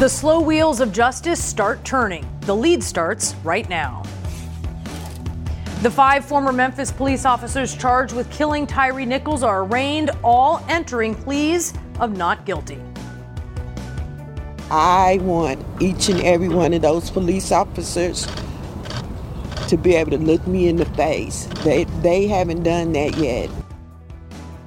The slow wheels of justice start turning. The lead starts right now. The five former Memphis police officers charged with killing Tyre Nichols are arraigned, all entering pleas of not guilty. I want each and every one of those police officers to be able to look me in the face. They, they haven't done that yet.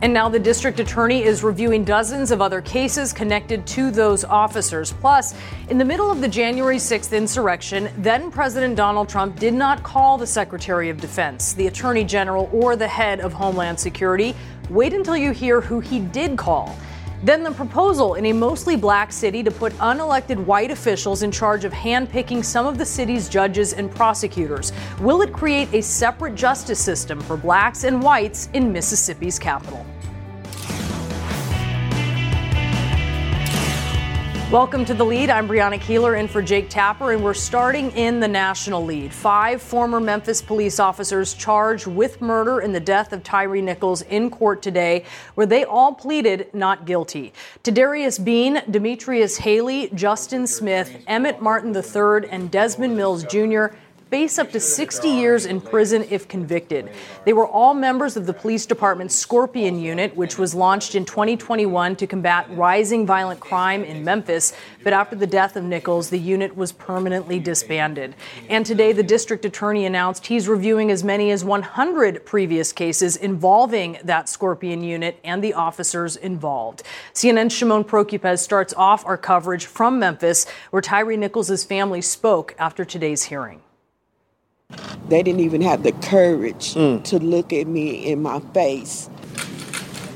And now the district attorney is reviewing dozens of other cases connected to those officers. Plus, in the middle of the January 6th insurrection, then President Donald Trump did not call the Secretary of Defense, the Attorney General, or the head of Homeland Security. Wait until you hear who he did call. Then the proposal in a mostly black city to put unelected white officials in charge of handpicking some of the city's judges and prosecutors. Will it create a separate justice system for blacks and whites in Mississippi's capital? Welcome to the lead. I'm Brianna Keilar in for Jake Tapper, and we're starting in the national lead. Five former Memphis police officers charged with murder in the death of Tyre Nichols in court today, where they all pleaded not guilty. Tadarrius Bean, Demetrius Haley, Justin Smith, Emmett Martin III, and Desmond Mills Jr face up to 60 years in prison if convicted. They were all members of the police department's Scorpion Unit, which was launched in 2021 to combat rising violent crime in Memphis. But after the death of Nichols, the unit was permanently disbanded. And today, the district attorney announced he's reviewing as many as 100 previous cases involving that Scorpion unit and the officers involved. CNN's Shimon Prokupecz starts off our coverage from Memphis, where Tyre Nichols' family spoke after today's hearing. They didn't even have the courage mm. to look at me in my face.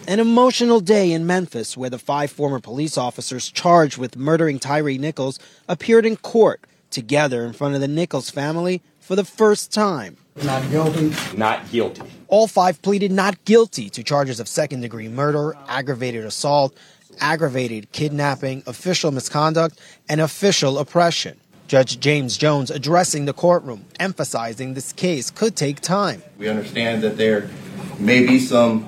An emotional day in Memphis where the five former police officers charged with murdering Tyre Nichols appeared in court together in front of the Nichols family for the first time. Not guilty. Not guilty. All five pleaded not guilty to charges of second degree murder, aggravated assault, aggravated kidnapping, official misconduct, and official oppression. Judge James Jones addressing the courtroom, emphasizing this case could take time. We understand that there may be some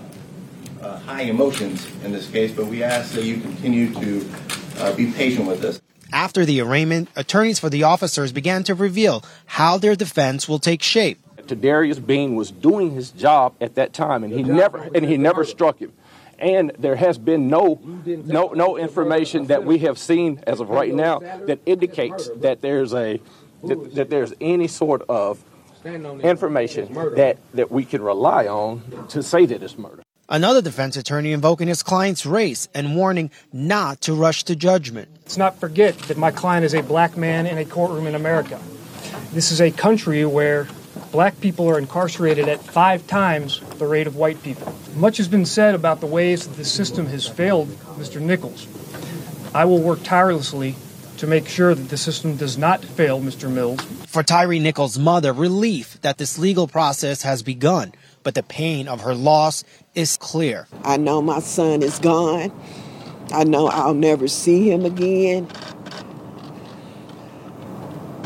uh, high emotions in this case, but we ask that you continue to uh, be patient with us. After the arraignment, attorneys for the officers began to reveal how their defense will take shape. Darius Bean was doing his job at that time, and he never and he never struck him and there has been no no no information that we have seen as of right now that indicates that there's a that, that there's any sort of information that that we can rely on to say that it's murder. Another defense attorney invoking his client's race and warning not to rush to judgment. Let's not forget that my client is a black man in a courtroom in America. This is a country where black people are incarcerated at five times the rate of white people. Much has been said about the ways that the system has failed Mr. Nichols. I will work tirelessly to make sure that the system does not fail Mr. Mills. For Tyre Nichols' mother, relief that this legal process has begun, but the pain of her loss is clear. I know my son is gone. I know I'll never see him again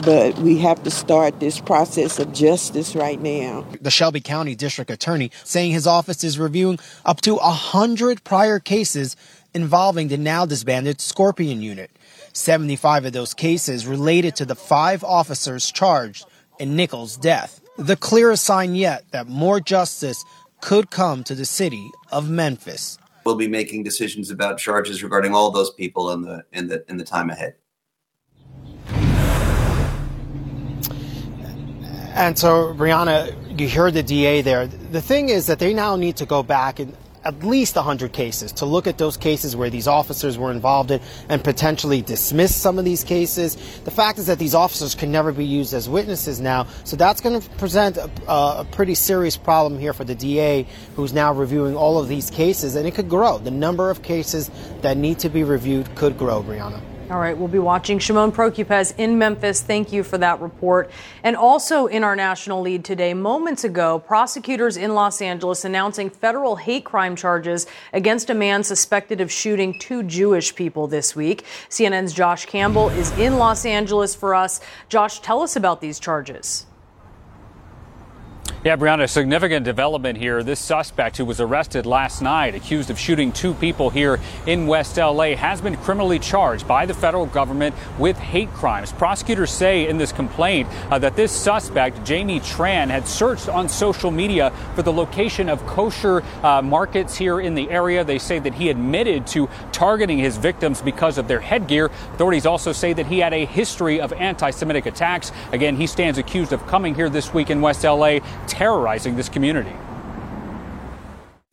but we have to start this process of justice right now. The Shelby County District Attorney saying his office is reviewing up to 100 prior cases involving the now disbanded Scorpion unit. 75 of those cases related to the five officers charged in Nichols' death. The clearest sign yet that more justice could come to the city of Memphis. We'll be making decisions about charges regarding all those people in the in the in the time ahead. And so, Brianna, you heard the DA there. The thing is that they now need to go back and at least 100 cases to look at those cases where these officers were involved in and potentially dismiss some of these cases. The fact is that these officers can never be used as witnesses now, so that's going to present a, a, pretty serious problem here for the DA who's now reviewing all of these cases, and it could grow. The number of cases that need to be reviewed could grow, Brianna. All right, we'll be watching Shimon Prokupecz in Memphis. Thank you for that report. And also in our national lead today, moments ago, prosecutors in Los Angeles announcing federal hate crime charges against a man suspected of shooting two Jewish people this week. CNN's Josh Campbell is in Los Angeles for us. Josh, tell us about these charges. Yeah, Brianna, significant development here. This suspect who was arrested last night, accused of shooting two people here in West LA, has been criminally charged by the federal government with hate crimes. Prosecutors say in this complaint uh, that this suspect, Jaime Tran, had searched on social media for the location of kosher uh, markets here in the area. They say that he admitted to targeting his victims because of their headgear. Authorities also say that he had a history of anti Semitic attacks. Again, he stands accused of coming here this week in West LA terrorizing this community.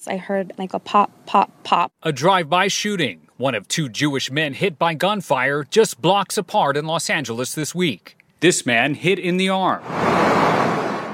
I heard like a pop, pop, pop. A drive by shooting, one of two Jewish men hit by gunfire just blocks apart in Los Angeles this week. This man hit in the arm.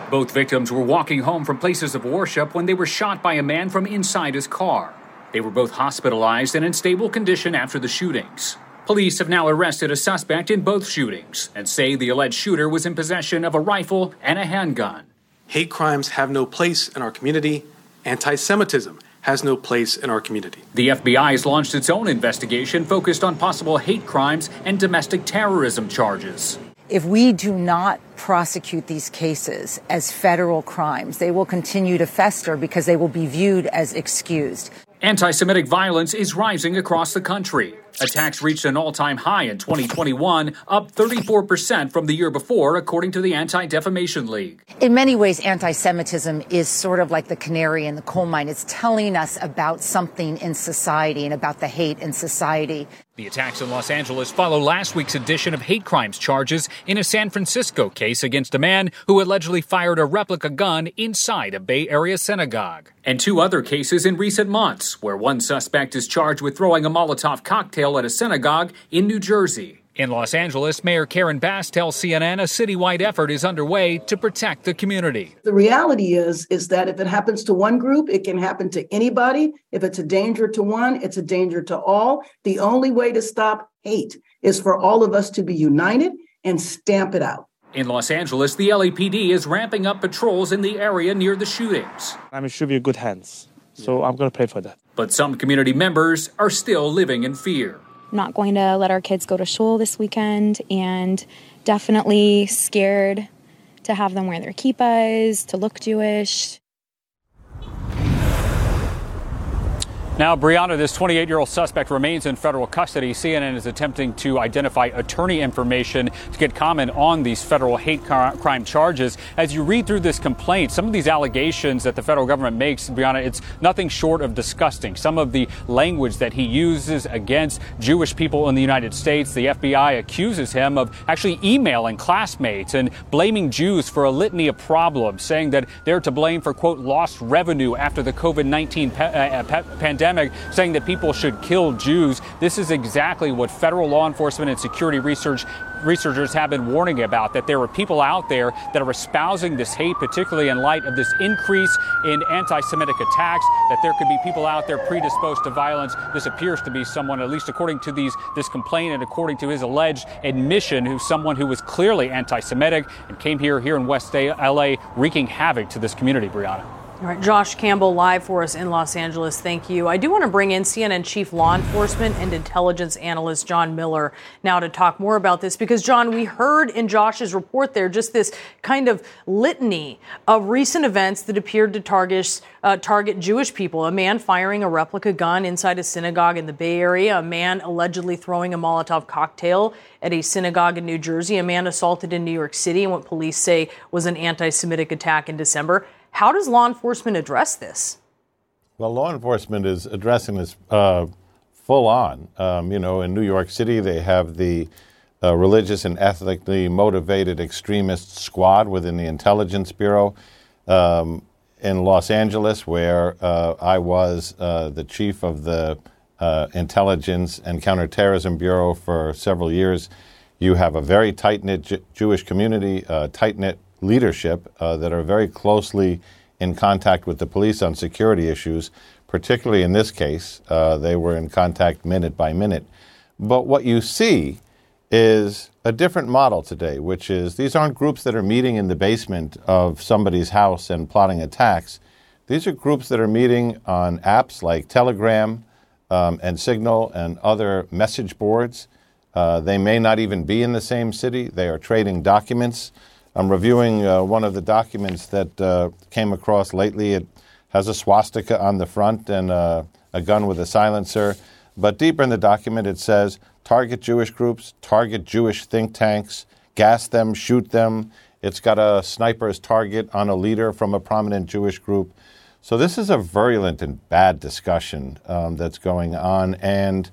Both victims were walking home from places of worship when they were shot by a man from inside his car. They were both hospitalized and in stable condition after the shootings. Police have now arrested a suspect in both shootings and say the alleged shooter was in possession of a rifle and a handgun. Hate crimes have no place in our community. Anti Semitism has no place in our community. The FBI has launched its own investigation focused on possible hate crimes and domestic terrorism charges. If we do not prosecute these cases as federal crimes, they will continue to fester because they will be viewed as excused. Anti Semitic violence is rising across the country. Attacks reached an all time high in 2021, up 34% from the year before, according to the Anti Defamation League. In many ways, anti Semitism is sort of like the canary in the coal mine. It's telling us about something in society and about the hate in society. The attacks in Los Angeles follow last week's edition of hate crimes charges in a San Francisco case against a man who allegedly fired a replica gun inside a Bay Area synagogue. And two other cases in recent months, where one suspect is charged with throwing a Molotov cocktail at a synagogue in New Jersey. In Los Angeles, Mayor Karen Bass tells CNN a citywide effort is underway to protect the community. The reality is is that if it happens to one group, it can happen to anybody. If it's a danger to one, it's a danger to all. The only way to stop hate is for all of us to be united and stamp it out. In Los Angeles, the LAPD is ramping up patrols in the area near the shootings. I'm sure you're good hands. So I'm going to pray for that. But some community members are still living in fear not going to let our kids go to shul this weekend and definitely scared to have them wear their kippas, to look Jewish. Now, Brianna, this 28 year old suspect remains in federal custody. CNN is attempting to identify attorney information to get comment on these federal hate crime charges. As you read through this complaint, some of these allegations that the federal government makes, Brianna, it's nothing short of disgusting. Some of the language that he uses against Jewish people in the United States, the FBI accuses him of actually emailing classmates and blaming Jews for a litany of problems, saying that they're to blame for, quote, lost revenue after the COVID 19 pa- uh, pa- pandemic pandemic, saying that people should kill Jews. This is exactly what federal law enforcement and security research researchers have been warning about that there are people out there that are espousing this hate, particularly in light of this increase in anti Semitic attacks, that there could be people out there predisposed to violence. This appears to be someone, at least according to these this complaint and according to his alleged admission, who's someone who was clearly anti Semitic and came here here in West LA wreaking havoc to this community, Brianna. All right, Josh Campbell live for us in Los Angeles. Thank you. I do want to bring in CNN Chief Law Enforcement and Intelligence Analyst John Miller now to talk more about this because, John, we heard in Josh's report there just this kind of litany of recent events that appeared to target, uh, target Jewish people. A man firing a replica gun inside a synagogue in the Bay Area, a man allegedly throwing a Molotov cocktail at a synagogue in New Jersey, a man assaulted in New York City in what police say was an anti Semitic attack in December. How does law enforcement address this? Well, law enforcement is addressing this uh, full on. Um, you know, in New York City, they have the uh, religious and ethnically motivated extremist squad within the Intelligence Bureau. Um, in Los Angeles, where uh, I was uh, the chief of the uh, Intelligence and Counterterrorism Bureau for several years, you have a very tight knit J- Jewish community, uh, tight knit leadership uh, that are very closely in contact with the police on security issues. Particularly in this case, uh, they were in contact minute by minute But what you see is a different model today, which is these aren't groups that are meeting in the basement of somebody's house and plotting attacks. These are groups that are meeting on apps like Telegram um, and Signal and other message boards. Uh, they may not even be in the same city. They are trading documents. I'm reviewing uh, one of the documents that uh, came across lately. It has a swastika on the front and uh, a gun with a silencer. But deeper in the document, it says target Jewish groups, target Jewish think tanks, gas them, shoot them. It's got a sniper's target on a leader from a prominent Jewish group. So this is a virulent and bad discussion um, that's going on. And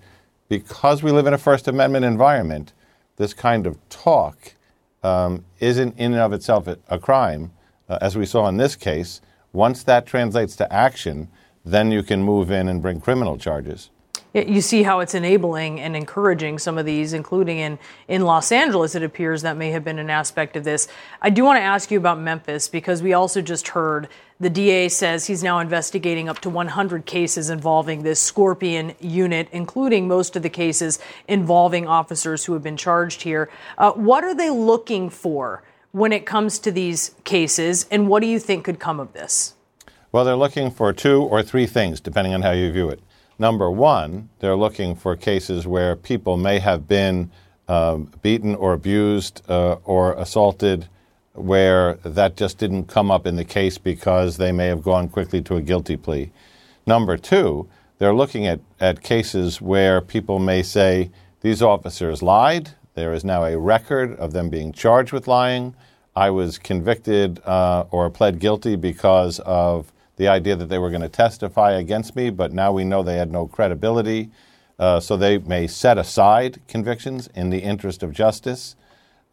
because we live in a First Amendment environment, this kind of talk um, isn't in and of itself a crime, uh, as we saw in this case. Once that translates to action, then you can move in and bring criminal charges you see how it's enabling and encouraging some of these, including in, in Los Angeles, it appears that may have been an aspect of this. I do want to ask you about Memphis because we also just heard the DA says he's now investigating up to 100 cases involving this Scorpion unit, including most of the cases involving officers who have been charged here. Uh, what are they looking for when it comes to these cases, and what do you think could come of this? Well, they're looking for two or three things, depending on how you view it. Number one, they're looking for cases where people may have been um, beaten or abused uh, or assaulted, where that just didn't come up in the case because they may have gone quickly to a guilty plea. Number two, they're looking at, at cases where people may say, these officers lied. There is now a record of them being charged with lying. I was convicted uh, or pled guilty because of the idea that they were going to testify against me, but now we know they had no credibility. Uh, so they may set aside convictions in the interest of justice.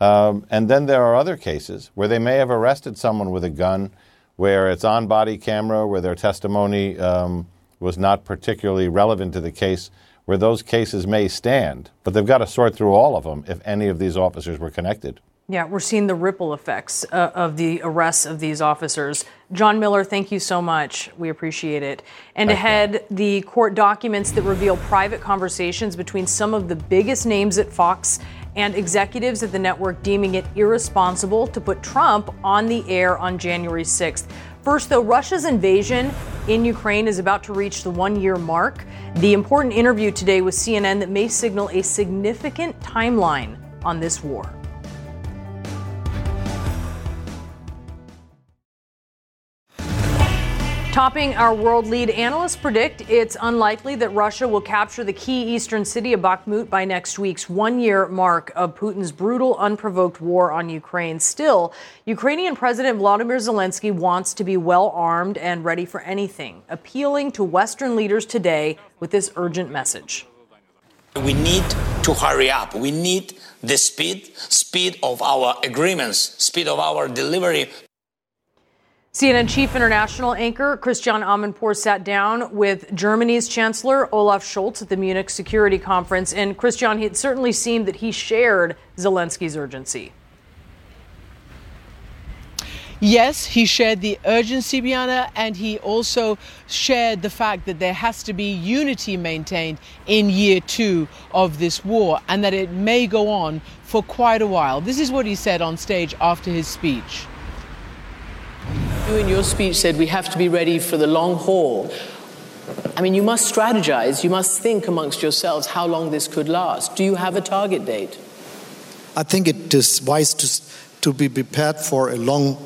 Um, and then there are other cases where they may have arrested someone with a gun, where it's on body camera, where their testimony um, was not particularly relevant to the case, where those cases may stand. But they've got to sort through all of them if any of these officers were connected. Yeah, we're seeing the ripple effects uh, of the arrests of these officers. John Miller, thank you so much. We appreciate it. And thank ahead, you. the court documents that reveal private conversations between some of the biggest names at Fox and executives at the network deeming it irresponsible to put Trump on the air on January 6th. First, though, Russia's invasion in Ukraine is about to reach the one year mark. The important interview today with CNN that may signal a significant timeline on this war. Topping our world lead, analysts predict it's unlikely that Russia will capture the key eastern city of Bakhmut by next week's one year mark of Putin's brutal, unprovoked war on Ukraine. Still, Ukrainian President Vladimir Zelensky wants to be well armed and ready for anything, appealing to Western leaders today with this urgent message. We need to hurry up. We need the speed, speed of our agreements, speed of our delivery CNN chief international anchor Christiane Amanpour sat down with Germany's Chancellor Olaf Scholz at the Munich Security Conference. And Christiane, it certainly seemed that he shared Zelensky's urgency. Yes, he shared the urgency, Brianna, and he also shared the fact that there has to be unity maintained in year two of this war and that it may go on for quite a while. This is what he said on stage after his speech. You in your speech said we have to be ready for the long haul. I mean, you must strategize, you must think amongst yourselves how long this could last. Do you have a target date? I think it is wise to, to be prepared for a long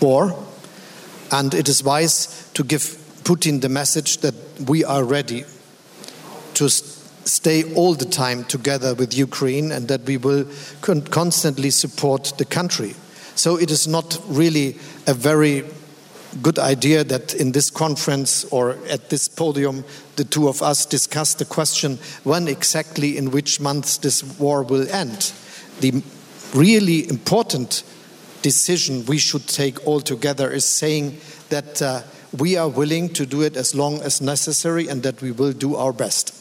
war, and it is wise to give Putin the message that we are ready to stay all the time together with Ukraine and that we will constantly support the country. So it is not really a very good idea that in this conference or at this podium the two of us discuss the question when exactly in which months this war will end. The really important decision we should take all together is saying that uh, we are willing to do it as long as necessary and that we will do our best.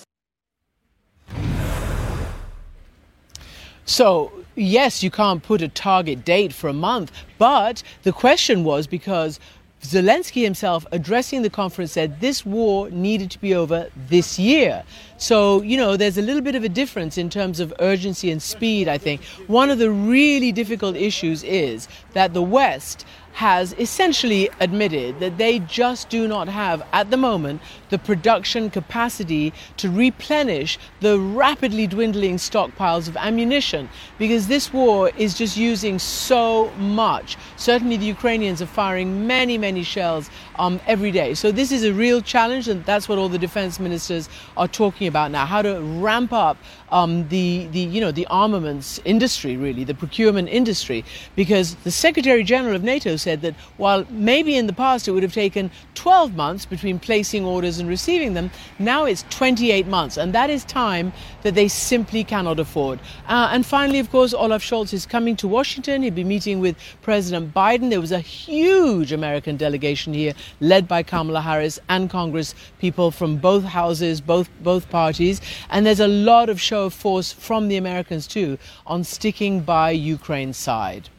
So, yes, you can't put a target date for a month, but the question was because Zelensky himself, addressing the conference, said this war needed to be over this year. So, you know, there's a little bit of a difference in terms of urgency and speed, I think. One of the really difficult issues is that the West has essentially admitted that they just do not have, at the moment, the production capacity to replenish the rapidly dwindling stockpiles of ammunition because this war is just using so much. Certainly, the Ukrainians are firing many, many shells um, every day. So, this is a real challenge, and that's what all the defense ministers are talking about now how to ramp up um, the, the, you know, the armaments industry, really, the procurement industry, because the Secretary General of NATO said that while maybe in the past it would have taken 12 months between placing orders and receiving them, now it's 28 months, and that is time that they simply cannot afford. Uh, and finally, of course, Olaf Scholz is coming to Washington. He'll be meeting with President Biden. There was a huge American delegation here, led by Kamala Harris and Congress people from both houses, both both parties, and there's a lot of show of force from the Americans too on sticking by Ukraine's side.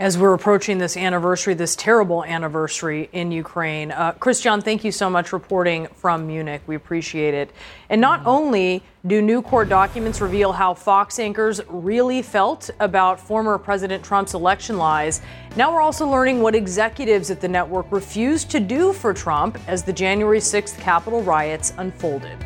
As we're approaching this anniversary, this terrible anniversary in Ukraine, uh, Christiane, thank you so much reporting from Munich. We appreciate it. And not only do new court documents reveal how Fox anchors really felt about former President Trump's election lies, now we're also learning what executives at the network refused to do for Trump as the January 6th Capitol riots unfolded.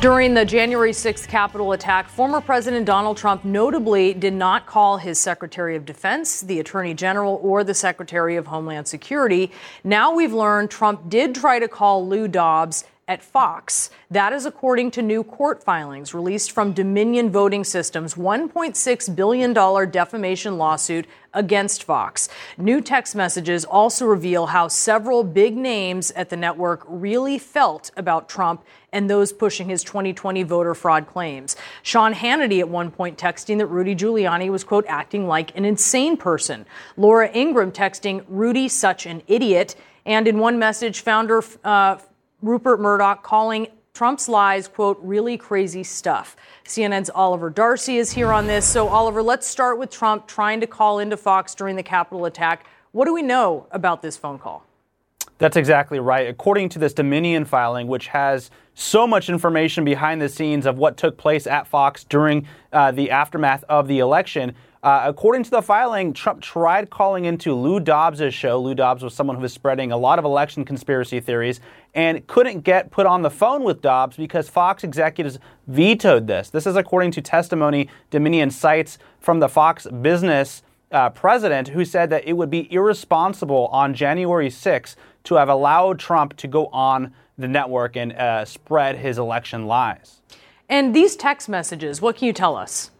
During the January 6th Capitol attack, former President Donald Trump notably did not call his Secretary of Defense, the Attorney General, or the Secretary of Homeland Security. Now we've learned Trump did try to call Lou Dobbs at Fox. That is according to new court filings released from Dominion Voting Systems' $1.6 billion defamation lawsuit against Fox. New text messages also reveal how several big names at the network really felt about Trump and those pushing his 2020 voter fraud claims. Sean Hannity at one point texting that Rudy Giuliani was, quote, acting like an insane person. Laura Ingraham texting, Rudy, such an idiot. And in one message, founder uh, Rupert Murdoch calling Trump's lies, quote, really crazy stuff. CNN's Oliver Darcy is here on this. So, Oliver, let's start with Trump trying to call into Fox during the Capitol attack. What do we know about this phone call? That's exactly right. According to this Dominion filing, which has so much information behind the scenes of what took place at Fox during uh, the aftermath of the election, uh, according to the filing, Trump tried calling into Lou Dobbs' show. Lou Dobbs was someone who was spreading a lot of election conspiracy theories and couldn't get put on the phone with Dobbs because Fox executives vetoed this. This is according to testimony Dominion cites from the Fox business uh, president who said that it would be irresponsible on January 6th to have allowed Trump to go on the network and uh, spread his election lies. And these text messages, what can you tell us?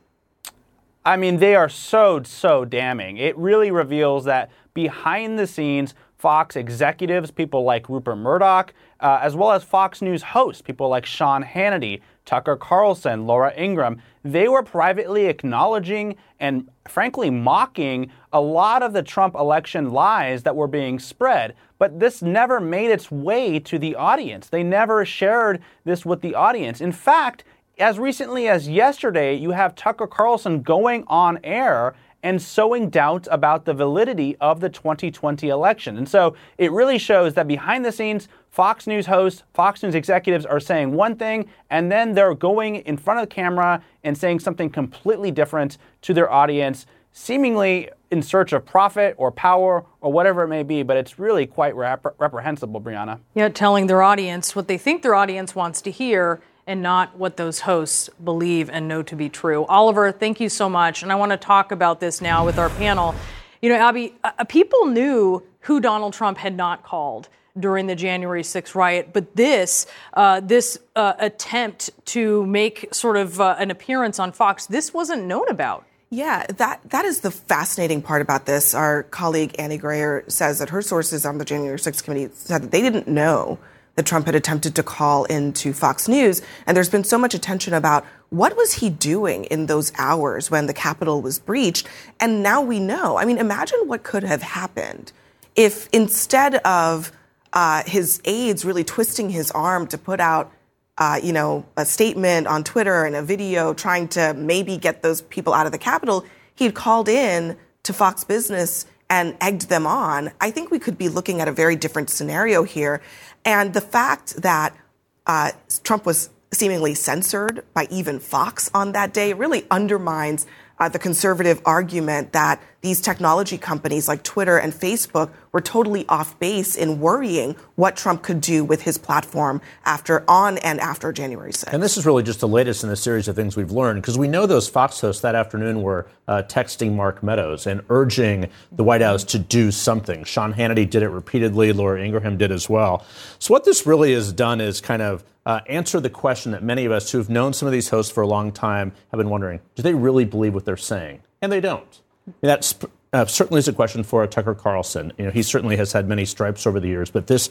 I mean, they are so, so damning. It really reveals that behind the scenes, Fox executives, people like Rupert Murdoch, uh, as well as Fox News hosts, people like Sean Hannity, Tucker Carlson, Laura Ingraham, they were privately acknowledging and frankly mocking a lot of the Trump election lies that were being spread. But this never made its way to the audience. They never shared this with the audience. In fact, as recently as yesterday, you have Tucker Carlson going on air and sowing doubt about the validity of the 2020 election. And so it really shows that behind the scenes, Fox News hosts, Fox News executives are saying one thing, and then they're going in front of the camera and saying something completely different to their audience, seemingly in search of profit or power or whatever it may be. But it's really quite rep- reprehensible, Brianna. Yeah, telling their audience what they think their audience wants to hear and not what those hosts believe and know to be true. Oliver, thank you so much. And I want to talk about this now with our panel. You know, Abby, uh, people knew who Donald Trump had not called during the January 6th riot, but this uh, this uh, attempt to make sort of uh, an appearance on Fox, this wasn't known about. Yeah, that that is the fascinating part about this. Our colleague Annie Grayer says that her sources on the January 6th committee said that they didn't know that Trump had attempted to call into Fox News. And there's been so much attention about what was he doing in those hours when the Capitol was breached. And now we know. I mean, imagine what could have happened if instead of uh, his aides really twisting his arm to put out, uh, you know, a statement on Twitter and a video trying to maybe get those people out of the Capitol, he'd called in to Fox Business and egged them on, I think we could be looking at a very different scenario here. And the fact that uh, Trump was seemingly censored by even Fox on that day really undermines uh, the conservative argument that these technology companies like Twitter and Facebook were totally off base in worrying what Trump could do with his platform after on and after January 6th. And this is really just the latest in a series of things we've learned because we know those Fox hosts that afternoon were uh, texting Mark Meadows and urging the White House to do something. Sean Hannity did it repeatedly, Laura Ingraham did as well. So what this really has done is kind of uh, answer the question that many of us who've known some of these hosts for a long time have been wondering: Do they really believe what they're saying? And they don't. That uh, certainly is a question for Tucker Carlson. You know, he certainly has had many stripes over the years, but this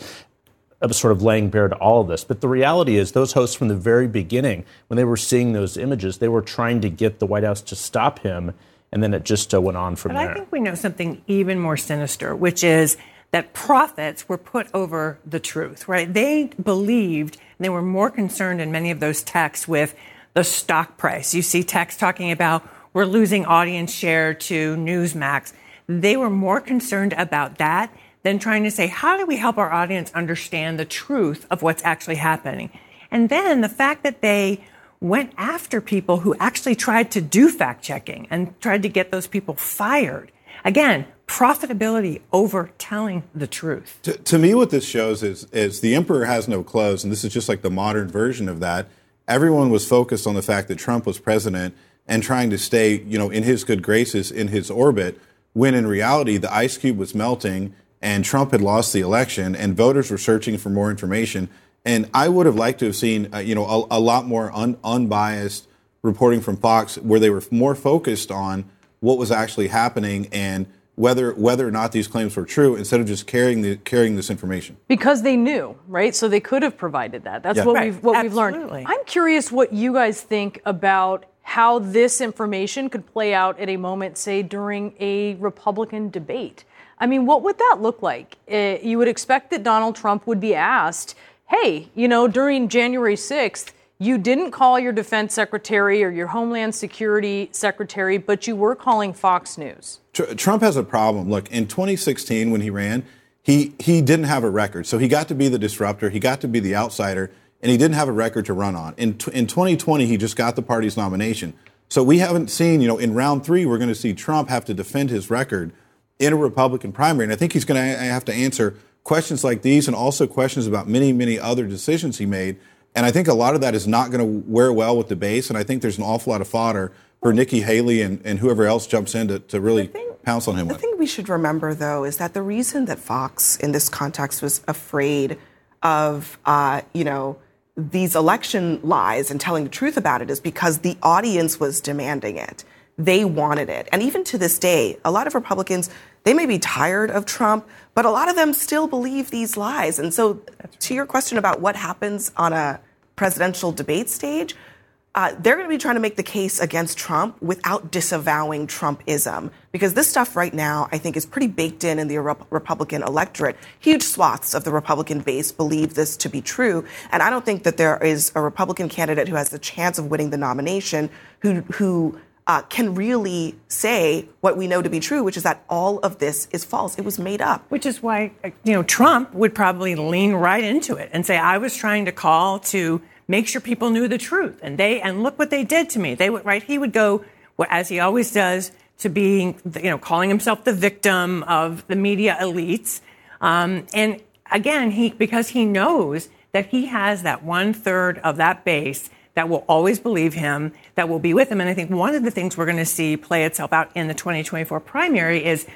uh, sort of laying bare to all of this. But the reality is, those hosts from the very beginning, when they were seeing those images, they were trying to get the White House to stop him, and then it just uh, went on from but there. I think we know something even more sinister, which is that profits were put over the truth, right? They believed, and they were more concerned in many of those texts with the stock price. You see texts talking about we're losing audience share to Newsmax. They were more concerned about that than trying to say, how do we help our audience understand the truth of what's actually happening? And then the fact that they went after people who actually tried to do fact checking and tried to get those people fired. Again, profitability over telling the truth. To, to, me, what this shows is, is the emperor has no clothes, and this is just like the modern version of that. Everyone was focused on the fact that Trump was president and trying to stay, you know, in his good graces, in his orbit, when in reality the ice cube was melting and Trump had lost the election and voters were searching for more information. And I would have liked to have seen, uh, you know, a, a lot more un, unbiased reporting from Fox where they were more focused on what was actually happening and whether whether or not these claims were true instead of just carrying the carrying this information because they knew right so they could have provided that that's yeah. what right. we've what Absolutely. we've learned i'm curious what you guys think about how this information could play out at a moment say during a republican debate i mean what would that look like uh, you would expect that donald trump would be asked hey you know during january 6th you didn't call your defense secretary or your homeland security secretary, but you were calling Fox News. Trump has a problem. Look, in 2016 when he ran, he he didn't have a record, so he got to be the disruptor. He got to be the outsider, and he didn't have a record to run on. In in 2020, he just got the party's nomination. So we haven't seen, you know, in round three, we're going to see Trump have to defend his record in a Republican primary, and I think he's going to have to answer questions like these and also questions about many many other decisions he made and I think a lot of that is not going to wear well with the base. And I think there's an awful lot of fodder for Nikki Haley and, and whoever else jumps in to, to really pounce on him the with. thing we should remember, though, is that the reason that Fox in this context was afraid of, uh, you know, these election lies and telling the truth about it is because the audience was demanding it. They wanted it. And even to this day, a lot of Republicans, they may be tired of Trump, but a lot of them still believe these lies. And so, to your question about what happens on a presidential debate stage, uh, they're going to be trying to make the case against Trump without disavowing Trumpism. Because this stuff right now, I think, is pretty baked in in the Republican electorate. Huge swaths of the Republican base believe this to be true. And I don't think that there is a Republican candidate who has the chance of winning the nomination who, who uh, can really say what we know to be true, which is that all of this is false. It was made up. Which is why, you know, Trump would probably lean right into it and say, I was trying to call to make sure people knew the truth. And they, and look what they did to me. They would, right? He would go, as he always does, to being, you know, calling himself the victim of the media elites. Um, and again, he, because he knows that he has that one third of that base that will always believe him, that will be with him. And I think one of the things we're going to see play itself out in the 2024 primary is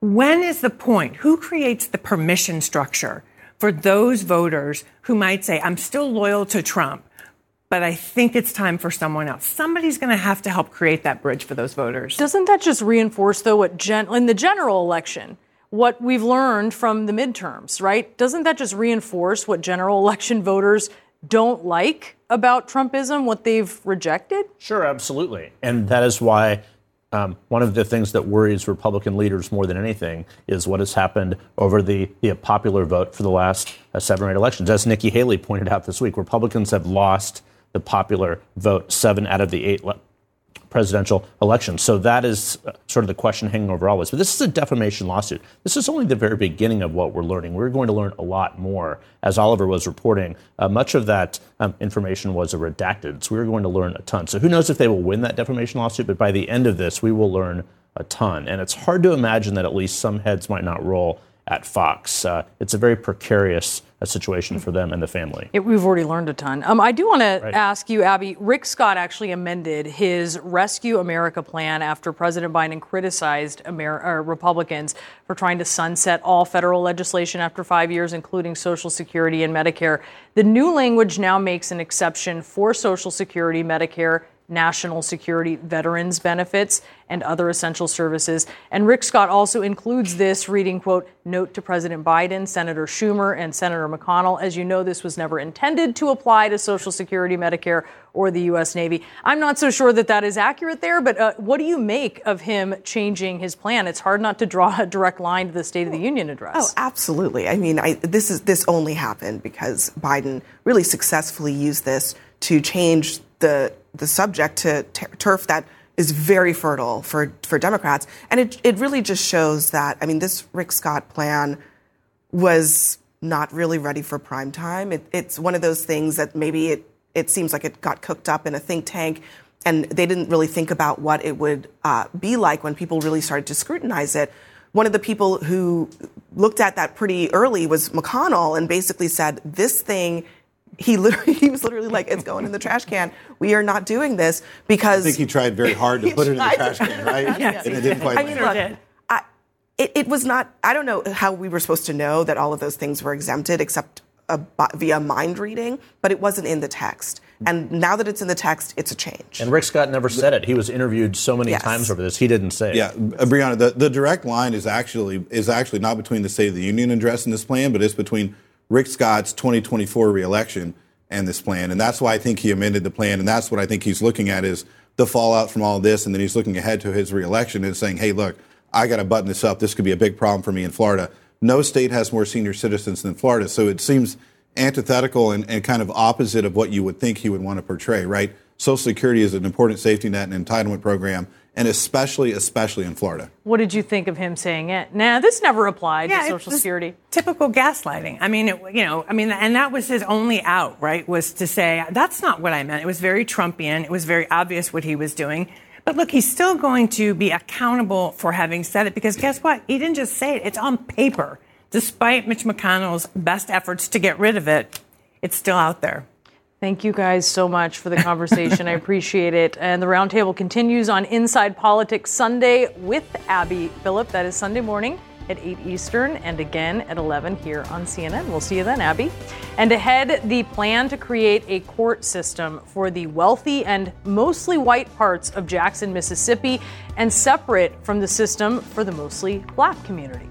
when is the point? Who creates the permission structure for those voters who might say, I'm still loyal to Trump, but I think it's time for someone else. Somebody's going to have to help create that bridge for those voters. Doesn't that just reinforce, though, what gen- in the general election, what we've learned from the midterms, right? Doesn't that just reinforce what general election voters don't like about Trumpism, what they've rejected? Sure, absolutely. And that is why um, one of the things that worries Republican leaders more than anything is what has happened over the, the popular vote for the last uh, seven or eight elections. As Nikki Haley pointed out this week, Republicans have lost the popular vote seven out of the eight le- presidential election. So that is uh, sort of the question hanging over all this. But this is a defamation lawsuit. This is only the very beginning of what we're learning. We're going to learn a lot more. As Oliver was reporting, uh, much of that um, information was redacted. So we're going to learn a ton. So who knows if they will win that defamation lawsuit, but by the end of this, we will learn a ton. And it's hard to imagine that at least some heads might not roll at Fox. Uh, it's a very precarious uh, situation for them and the family. It, we've already learned a ton. Um, I do want right. to ask you, Abby. Rick Scott actually amended his Rescue America plan after President Biden criticized Amer- Republicans for trying to sunset all federal legislation after five years, including Social Security and Medicare. The new language now makes an exception for Social Security, Medicare, national security veterans benefits and other essential services. And Rick Scott also includes this reading, quote, note to President Biden, Senator Schumer, and Senator McConnell. As you know, this was never intended to apply to Social Security, Medicare, or the U.S. Navy. I'm not so sure that that is accurate there, but uh, what do you make of him changing his plan? It's hard not to draw a direct line to the State of the Union address. Oh, absolutely. I mean, I, this is this only happened because Biden really successfully used this to change the the subject to turf that is very fertile for, for Democrats. And it, it really just shows that, I mean, this Rick Scott plan was not really ready for prime time. It, it's one of those things that maybe it, it seems like it got cooked up in a think tank and they didn't really think about what it would uh, be like when people really started to scrutinize it. One of the people who looked at that pretty early was McConnell and basically said, this thing he literally he was literally like, "It's going in the trash can. We are not doing this because." I think he tried very hard to put it in the trash can, right? yes, and it didn't quite. I mean, look, I, it, it, was not. I don't know how we were supposed to know that all of those things were exempted, except a, via mind reading, but it wasn't in the text. And now that it's in the text, it's a change. And Rick Scott never said it. He was interviewed so many yes. times over this. He didn't say yeah, it. Yeah, uh, Brianna, the, the direct line is actually is actually not between the State of the Union address and this plan, but it's between Rick Scott's 2024 reelection and this plan. And that's why I think he amended the plan. And that's what I think he's looking at is the fallout from all this. And then he's looking ahead to his reelection and saying, hey, look, I got to button this up. This could be a big problem for me in Florida. No state has more senior citizens than Florida. So it seems antithetical and, and kind of opposite of what you would think he would want to portray, right? Social Security is an important safety net and entitlement program and especially, especially in Florida. What did you think of him saying it? Nah, this never applied yeah, to Social Security. Typical gaslighting. I mean, it, you know, I mean, and that was his only out, right? Was to say that's not what I meant. It was very Trumpian. It was very obvious what he was doing. But look, he's still going to be accountable for having said it because guess what? He didn't just say it; it's on paper. Despite Mitch McConnell's best efforts to get rid of it, it's still out there. Thank you guys so much for the conversation. I appreciate it. And the roundtable continues on Inside Politics Sunday with Abby Phillip. That is Sunday morning at 8 Eastern and again at 11 here on CNN. We'll see you then, Abby. And ahead, the plan to create a court system for the wealthy and mostly white parts of Jackson, Mississippi, and separate from the system for the mostly black community.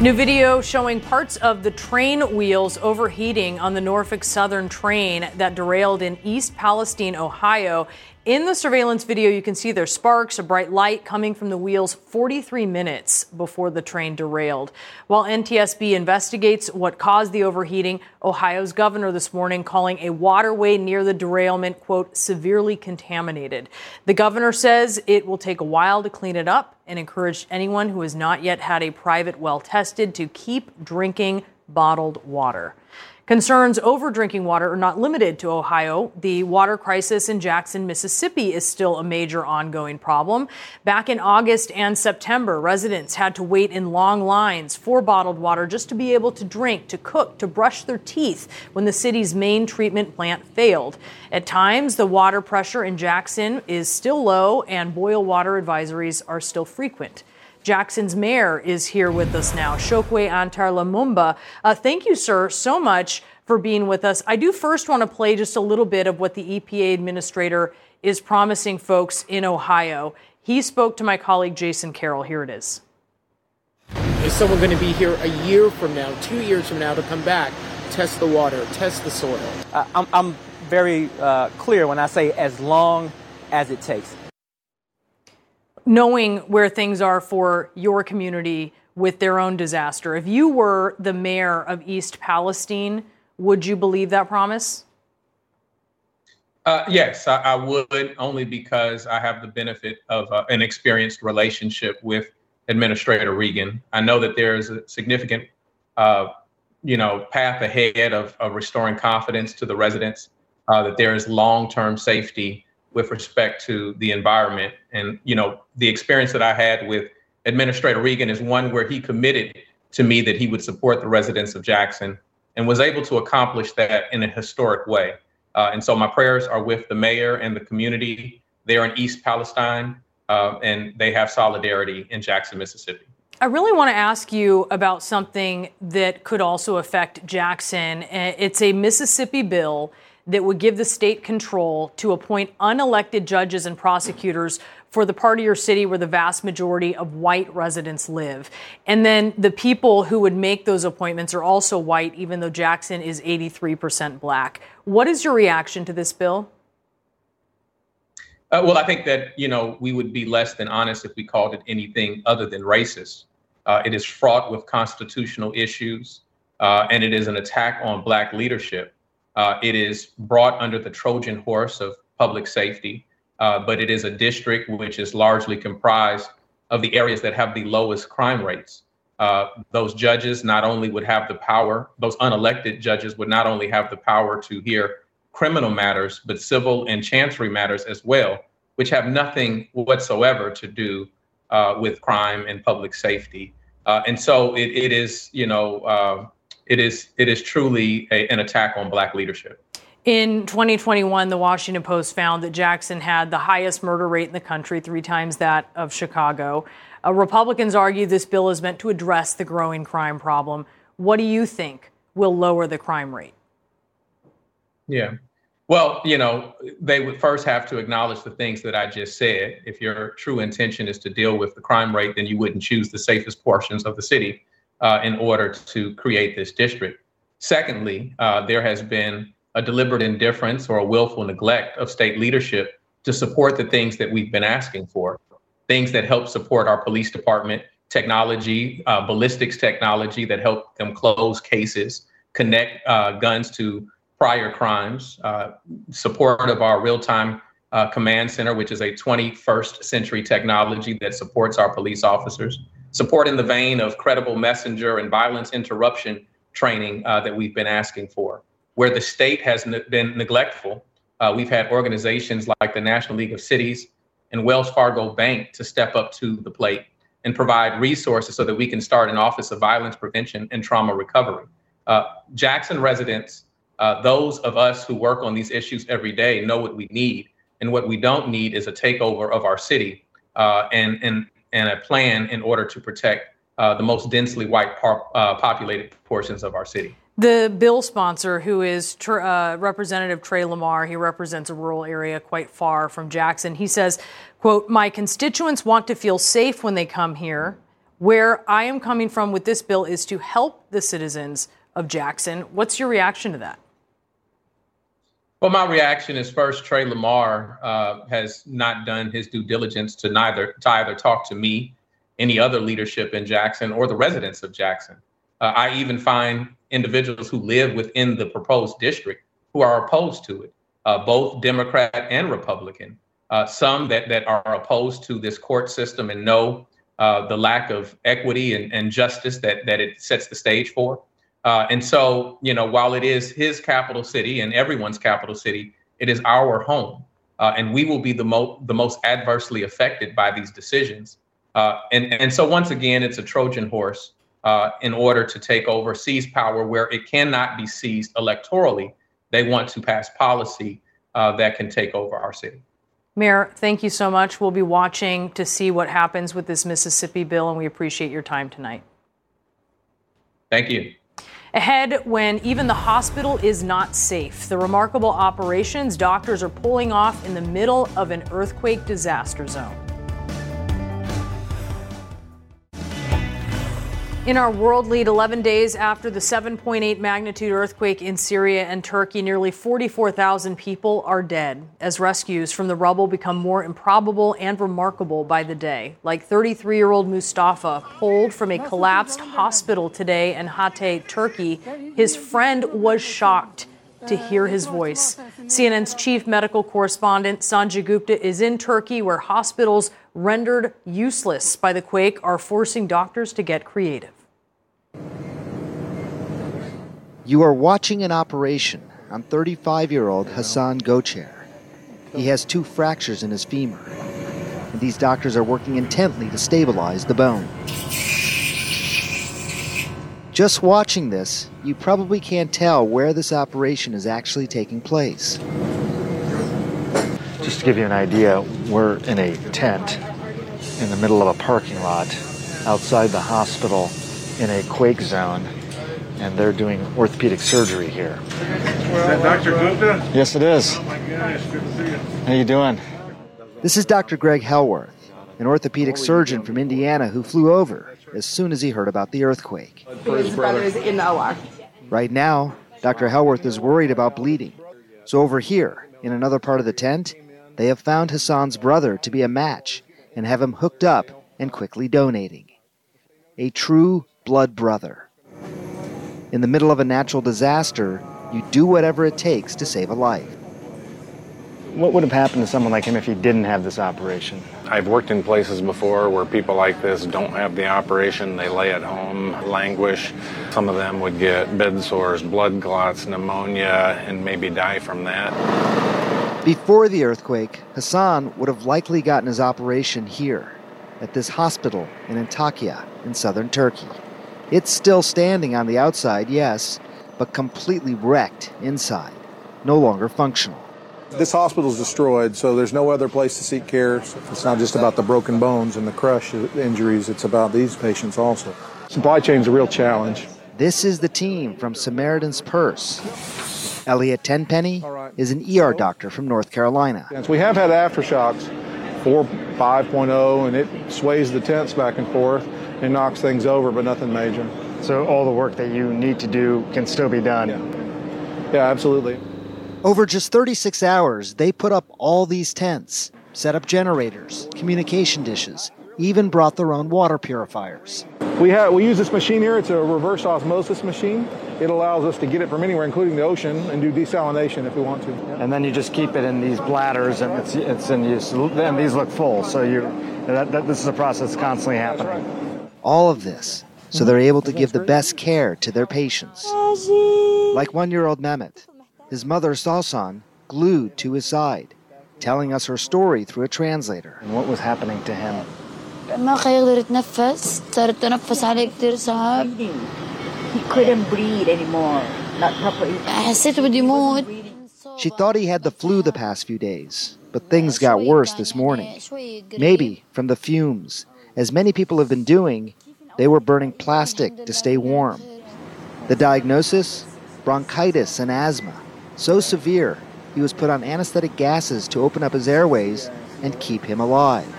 New video showing parts of the train wheels overheating on the Norfolk Southern train that derailed in East Palestine, Ohio. In the surveillance video, you can see there's sparks, a bright light coming from the wheels 43 minutes before the train derailed. While NTSB investigates what caused the overheating, Ohio's governor this morning calling a waterway near the derailment, quote, severely contaminated. The governor says it will take a while to clean it up and encouraged anyone who has not yet had a private well tested to keep drinking bottled water. Concerns over drinking water are not limited to Ohio. The water crisis in Jackson, Mississippi is still a major ongoing problem. Back in August and September, residents had to wait in long lines for bottled water just to be able to drink, to cook, to brush their teeth when the city's main treatment plant failed. At times, the water pressure in Jackson is still low and boil water advisories are still frequent. Jackson's mayor is here with us now, Chokwe Antar Lumumba. Uh, thank you, sir, so much for being with us. I do first want to play just a little bit of what the EPA administrator is promising folks in Ohio. He spoke to my colleague Jason Carroll. Here it is. Is someone going to be here a year from now, two years from now, to come back, test the water, test the soil? Uh, I'm, I'm, very uh, clear when I say as long as it takes knowing where things are for your community with their own disaster. If you were the mayor of East Palestine, Would you believe that promise? Uh, yes, I, I, would, only because I have the benefit of uh, an experienced relationship with Administrator Regan. I know that there is a significant, uh, you know, path ahead of, of, restoring confidence to the residents. Uh, that there is long-term safety with respect to the environment, and you know, the experience that I had with Administrator Regan is one where he committed to me that he would support the residents of Jackson and was able to accomplish that in a historic way. Uh, and so my prayers are with the mayor and the community there in East Palestine, uh, and they have solidarity in Jackson, Mississippi. I really want to ask you about something that could also affect Jackson. Uh, it's a Mississippi bill that would give the state control to appoint unelected judges and prosecutors for the part of your city where the vast majority of white residents live. And then the people who would make those appointments are also white, even though Jackson is 83% black. What is your reaction to this bill? Uh, well, I think that, you know, we would be less than honest if we called it anything other than racist. Uh, it is fraught with constitutional issues, uh, and it is an attack on black leadership. Uh, it is brought under the Trojan horse of public safety uh, but it is a district which is largely comprised of the areas that have the lowest crime rates. Uh, those judges not only would have the power, those unelected judges would not only have the power to hear criminal matters, but civil and chancery matters as well, which have nothing whatsoever to do uh, with crime and public safety. Uh, and so it, it is, you know, uh, it is it is truly a, an attack on black leadership. In 2021, the Washington Post found that Jackson had the highest murder rate in the country, three times that of Chicago. Uh, Republicans argue this bill is meant to address the growing crime problem. What do you think will lower the crime rate? Yeah. Well, you know, they would first have to acknowledge the things that I just said. If your true intention is to deal with the crime rate, then you wouldn't choose the safest portions of the city uh, in order to create this district. Secondly, uh, there has been a deliberate indifference or a willful neglect of state leadership to support the things that we've been asking for, things that help support our police department, technology, uh, ballistics technology that help them close cases, connect uh, guns to prior crimes, uh, support of our real time uh, command center, which is a 21st century technology that supports our police officers, support in the vein of credible messenger and violence interruption training uh, that we've been asking for where the state has ne- been neglectful. Uh, we've had organizations like the National League of Cities and Wells Fargo Bank to step up to the plate and provide resources so that we can start an Office of Violence Prevention and Trauma Recovery. Uh, Jackson residents, uh, those of us who work on these issues every day, know what we need. And what we don't need is a takeover of our city uh, and, and, and a plan in order to protect uh, the most densely white par- uh, populated portions of our city. The bill sponsor, who is uh, Representative Trey Lamar, he represents a rural area quite far from Jackson. He says, quote, my constituents want to feel safe when they come here. Where I am coming from with this bill is to help the citizens of Jackson. What's your reaction to that? Well, my reaction is first, Trey Lamar uh, has not done his due diligence to neither to either talk to me, any other leadership in Jackson, or the residents of Jackson. Uh, I even find individuals who live within the proposed district who are opposed to it, uh, both Democrat and Republican. Uh, some that, that are opposed to this court system and know uh, the lack of equity and, and justice that, that it sets the stage for. Uh, and so, you know, while it is his capital city and everyone's capital city, it is our home. Uh, and we will be the, mo- the most adversely affected by these decisions. and, and so, once again, it's a Trojan horse uh, in order to take over, seize power where it cannot be seized electorally. They want to pass policy uh, that can take over our city. Mayor, thank you so much. We'll be watching to see what happens with this Mississippi bill, and we appreciate your time tonight. Thank you. Ahead, when even the hospital is not safe, the remarkable operations doctors are pulling off in the middle of an earthquake disaster zone. In our world lead, 11 days after the 7.8 magnitude earthquake in Syria and Turkey, nearly 44,000 people are dead as rescues from the rubble become more improbable and remarkable by the day. Like 33 year old Mustafa, pulled from a collapsed hospital today in Hatay, Turkey, his friend was shocked to hear his voice. CNN's chief medical correspondent Sanjay Gupta is in Turkey, where hospitals rendered useless by the quake are forcing doctors to get creative. You are watching an operation on 35 year old Hassan Gocher. He has two fractures in his femur, and these doctors are working intently to stabilize the bone. Just watching this, you probably can't tell where this operation is actually taking place. Just to give you an idea, we're in a tent in the middle of a parking lot outside the hospital in a quake zone, and they're doing orthopedic surgery here. Is that Dr. Gupta? Yes, it is. Oh my gosh, good to see you. How you doing? This is Dr. Greg Hellworth, an orthopedic surgeon from Indiana who flew over as soon as he heard about the earthquake. his brother's in Iraq. Right now, Dr. Hellworth is worried about bleeding. So over here, in another part of the tent, they have found Hassan's brother to be a match and have him hooked up and quickly donating. A true blood brother. In the middle of a natural disaster, you do whatever it takes to save a life. What would have happened to someone like him if he didn't have this operation? I've worked in places before where people like this don't have the operation. They lay at home, languish. Some of them would get bed sores, blood clots, pneumonia, and maybe die from that. Before the earthquake, Hassan would have likely gotten his operation here, at this hospital in Antakya in southern Turkey. It's still standing on the outside, yes, but completely wrecked inside, no longer functional. This hospital is destroyed, so there's no other place to seek care. It's not just about the broken bones and the crush injuries, it's about these patients also. Supply chain's a real challenge. This is the team from Samaritan's Purse. Elliot Tenpenny is an ER doctor from North Carolina. We have had aftershocks, 4, 5.0, and it sways the tents back and forth and knocks things over, but nothing major. So all the work that you need to do can still be done. Yeah, absolutely. Over just 36 hours, they put up all these tents, set up generators, communication dishes, even brought their own water purifiers. We have we use this machine here. It's a reverse osmosis machine. It allows us to get it from anywhere, including the ocean, and do desalination if we want to. And then you just keep it in these bladders, and it's, it's in use. And these look full, so you that, that, this is a process constantly happening. All of this so they're able to give the best care to their patients. Like one year old Mehmet, his mother Salsan glued to his side, telling us her story through a translator. And what was happening to him? ما كان يقدر يتنفس صار التنفس عليه كتير صعب He couldn't breathe anymore. Not properly. حسيت بدي يموت She thought he had the flu the past few days, but things got worse this morning. Maybe from the fumes. As many people have been doing, they were burning plastic to stay warm. The diagnosis? Bronchitis and asthma. So severe, he was put on anesthetic gases to open up his airways and keep him alive.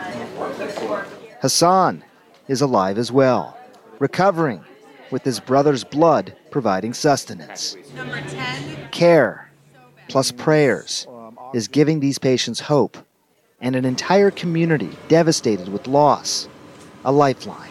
Hassan is alive as well, recovering with his brother's blood providing sustenance. Care plus prayers is giving these patients hope and an entire community devastated with loss a lifeline.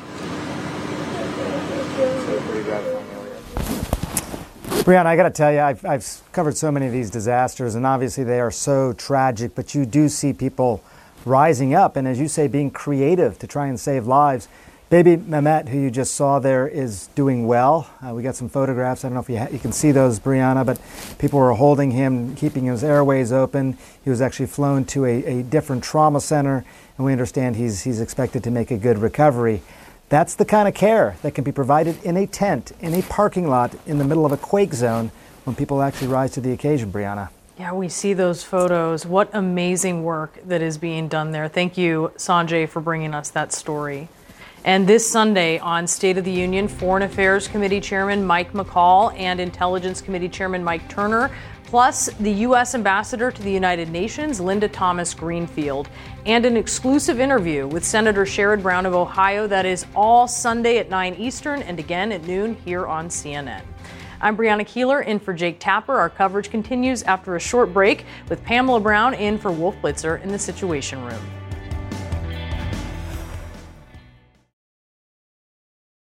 Brianna, I got to tell you, I've, I've covered so many of these disasters, and obviously they are so tragic, but you do see people rising up and, as you say, being creative to try and save lives. Baby Mehmet, who you just saw there, is doing well. Uh, we got some photographs. I don't know if you, ha- you can see those, Brianna, but people were holding him, keeping his airways open. He was actually flown to a, a different trauma center, and we understand he's, he's expected to make a good recovery. That's the kind of care that can be provided in a tent, in a parking lot, in the middle of a quake zone when people actually rise to the occasion, Brianna. Yeah, we see those photos. What amazing work that is being done there. Thank you, Sanjay, for bringing us that story. And this Sunday on State of the Union, Foreign Affairs Committee Chairman Mike McCaul and Intelligence Committee Chairman Mike Turner plus the U.S. Ambassador to the United Nations, Linda Thomas Greenfield, and an exclusive interview with Senator Sherrod Brown of Ohio. That is all Sunday at 9 Eastern and again at noon here on CNN. I'm Brianna Keilar in for Jake Tapper. Our coverage continues after a short break with Pamela Brown in for Wolf Blitzer in the Situation Room.